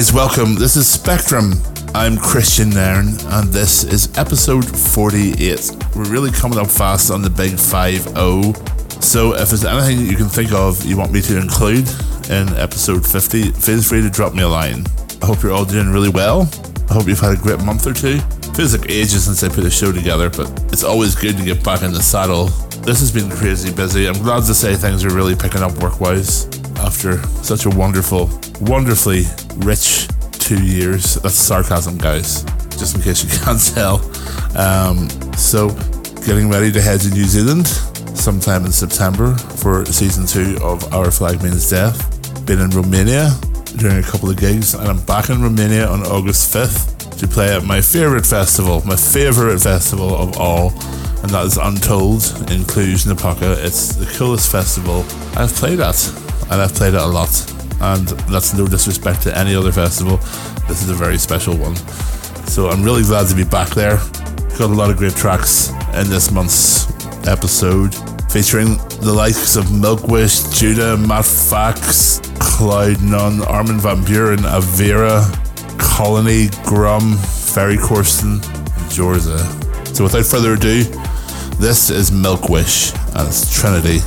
guys, welcome. This is Spectrum. I'm Christian Nairn, and this is episode 48. We're really coming up fast on the big 5 0. So, if there's anything you can think of you want me to include in episode 50, feel free to drop me a line. I hope you're all doing really well. I hope you've had a great month or two. Feels like ages since I put a show together, but it's always good to get back in the saddle. This has been crazy busy. I'm glad to say things are really picking up work wise after such a wonderful, wonderfully rich two years. That's sarcasm, guys, just in case you can't tell. Um, so, getting ready to head to New Zealand sometime in September for season two of Our Flag Means Death. Been in Romania doing a couple of gigs, and I'm back in Romania on August 5th to play at my favourite festival, my favourite festival of all, and that is Untold in Cluj Napoca. It's the coolest festival I've played at, and I've played it a lot. And that's no disrespect to any other festival. This is a very special one. So I'm really glad to be back there. Got a lot of great tracks in this month's episode, featuring the likes of Milkwish, Judah, Matt Fax, Cloudnone, Armin van Buuren, Avira, Colony, Grum, Ferry Corsten, and Jorza. So without further ado, this is Milkwish and it's Trinity.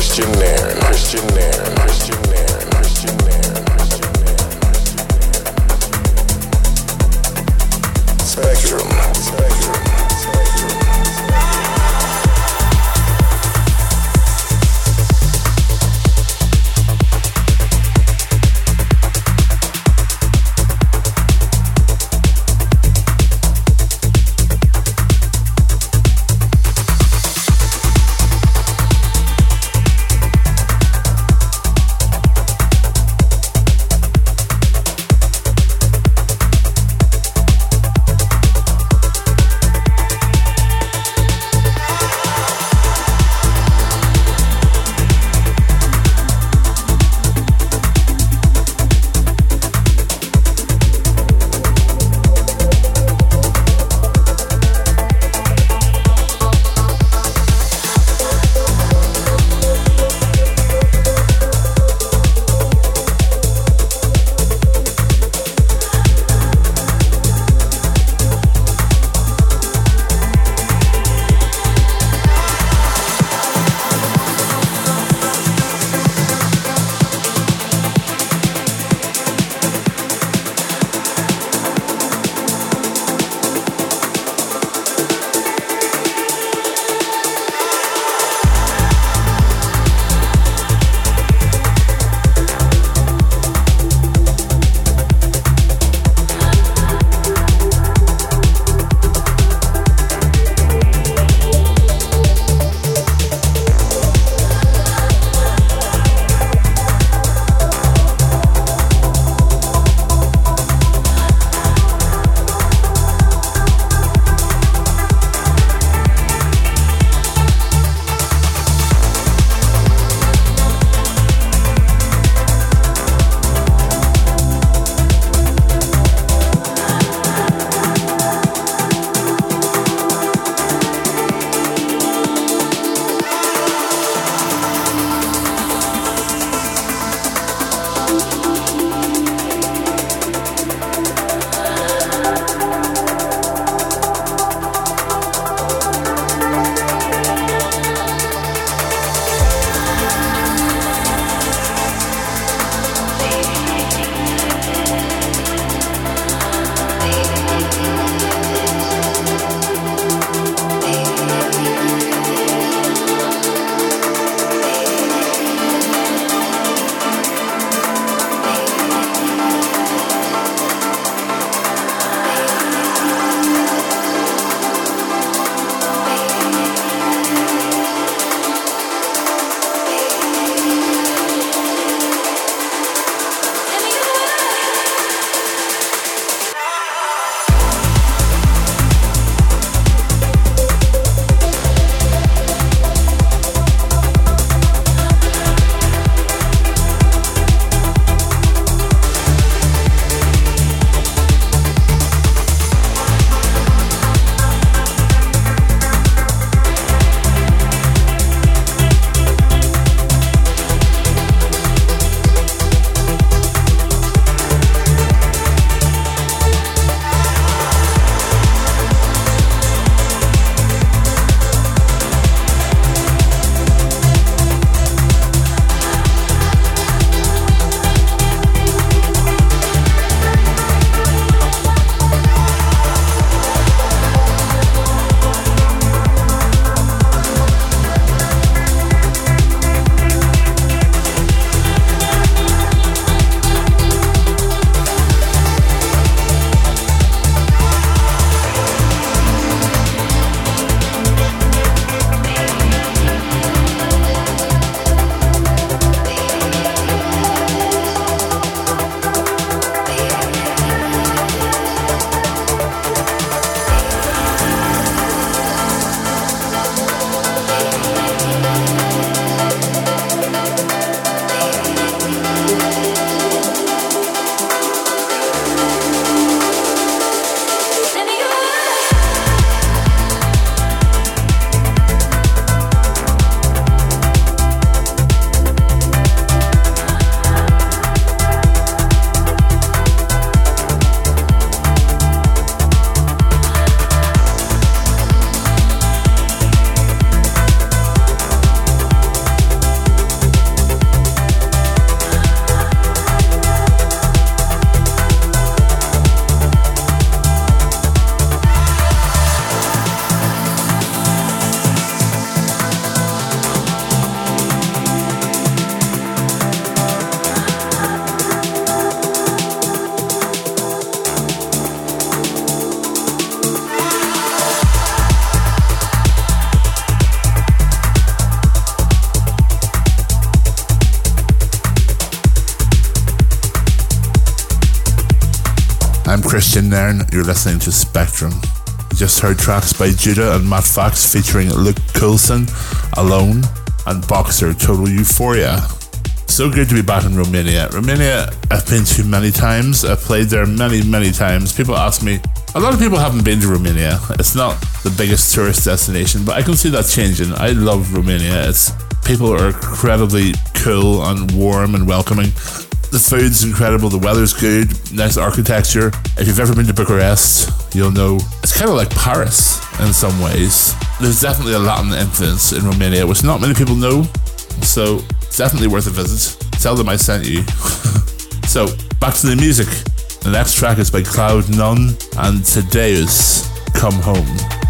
Christian Nairn. Christian Nairn. Christian Nairn. You're listening to Spectrum. You just heard tracks by Judah and Matt Fax featuring Luke Coulson, Alone, and Boxer Total Euphoria. So good to be back in Romania. Romania, I've been to many times. I've played there many, many times. People ask me, a lot of people haven't been to Romania. It's not the biggest tourist destination, but I can see that changing. I love Romania. It's people are incredibly cool and warm and welcoming. The food's incredible, the weather's good, nice architecture. If you've ever been to Bucharest, you'll know it's kind of like Paris in some ways. There's definitely a Latin influence in Romania, which not many people know. So it's definitely worth a visit. Tell them I sent you. so back to the music. The next track is by Cloudnone and Tadeusz Come Home.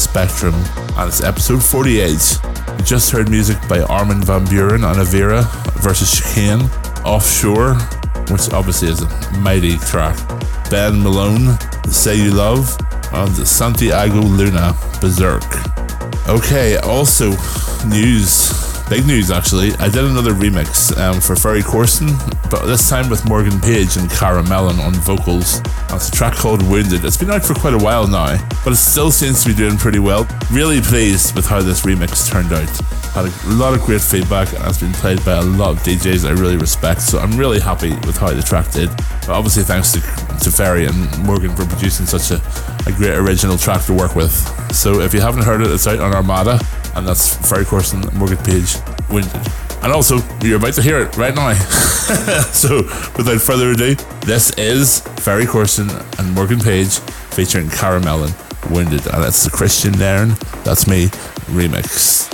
Spectrum, and it's episode 48. You just heard music by Armin van Buuren and Avira versus Chicane, Offshore, which obviously is a mighty track. Ben Malone, The Say You Love, and Santiago Luna, Berserk. Okay, also, news Big news, actually. I did another remix um, for Ferry Corsten, but this time with Morgan Page and Cara Mellon on vocals. It's a track called Wounded. It's been out for quite a while now, but it still seems to be doing pretty well. Really pleased with how this remix turned out. Had a lot of great feedback and it's been played by a lot of DJs I really respect, so I'm really happy with how the track did. But obviously, thanks to, to Ferry and Morgan for producing such a, a great original track to work with. So if you haven't heard it, it's out on Armada and that's Ferry Corsten, Morgan Page, Wounded. And also, you're about to hear it right now. so, without further ado, this is Ferry Corsten and Morgan Page featuring Cara Mellon, Wounded. And that's the Kristian Nairn, that's me, remix.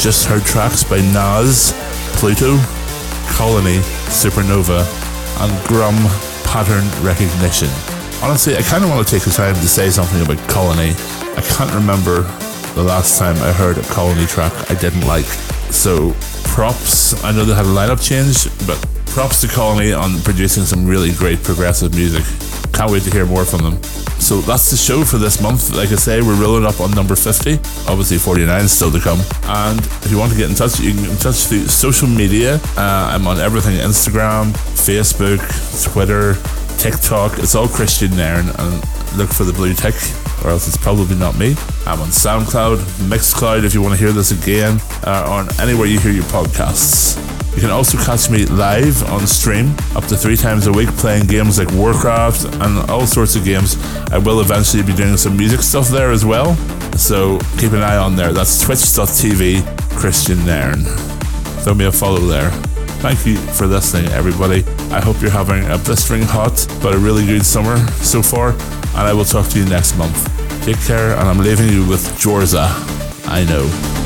Just heard tracks by Nas, Pluto, Colony, Supernova, and Grum Pattern Recognition. Honestly, I kind of want to take the time to say something about Colony. I can't remember the last time I heard a Colony track I didn't like. So, props. I know they had a lineup change, but props to Colony on producing some really great progressive music. Can't wait to hear more from them. So that's the show for this month. Like I say, we're rolling up on number 50. Obviously, 49 is still to come. And if you want to get in touch, you can get in touch through social media. Uh, I'm on everything Instagram, Facebook, Twitter, TikTok. It's all Kristian Nairn. And look for the blue tick, or else it's probably not me. I'm on SoundCloud, Mixcloud if you want to hear this again, uh, on anywhere you hear your podcasts. You can also catch me live on stream up to three times a week playing games like Warcraft and all sorts of games. I will eventually be doing some music stuff there as well. So keep an eye on there. That's twitch.tv Kristian Nairn. Throw me a follow there. Thank you for listening, everybody. I hope you're having a blistering hot but a really good summer so far, and I will talk to you next month. Take care, and I'm leaving you with Jorza. I know.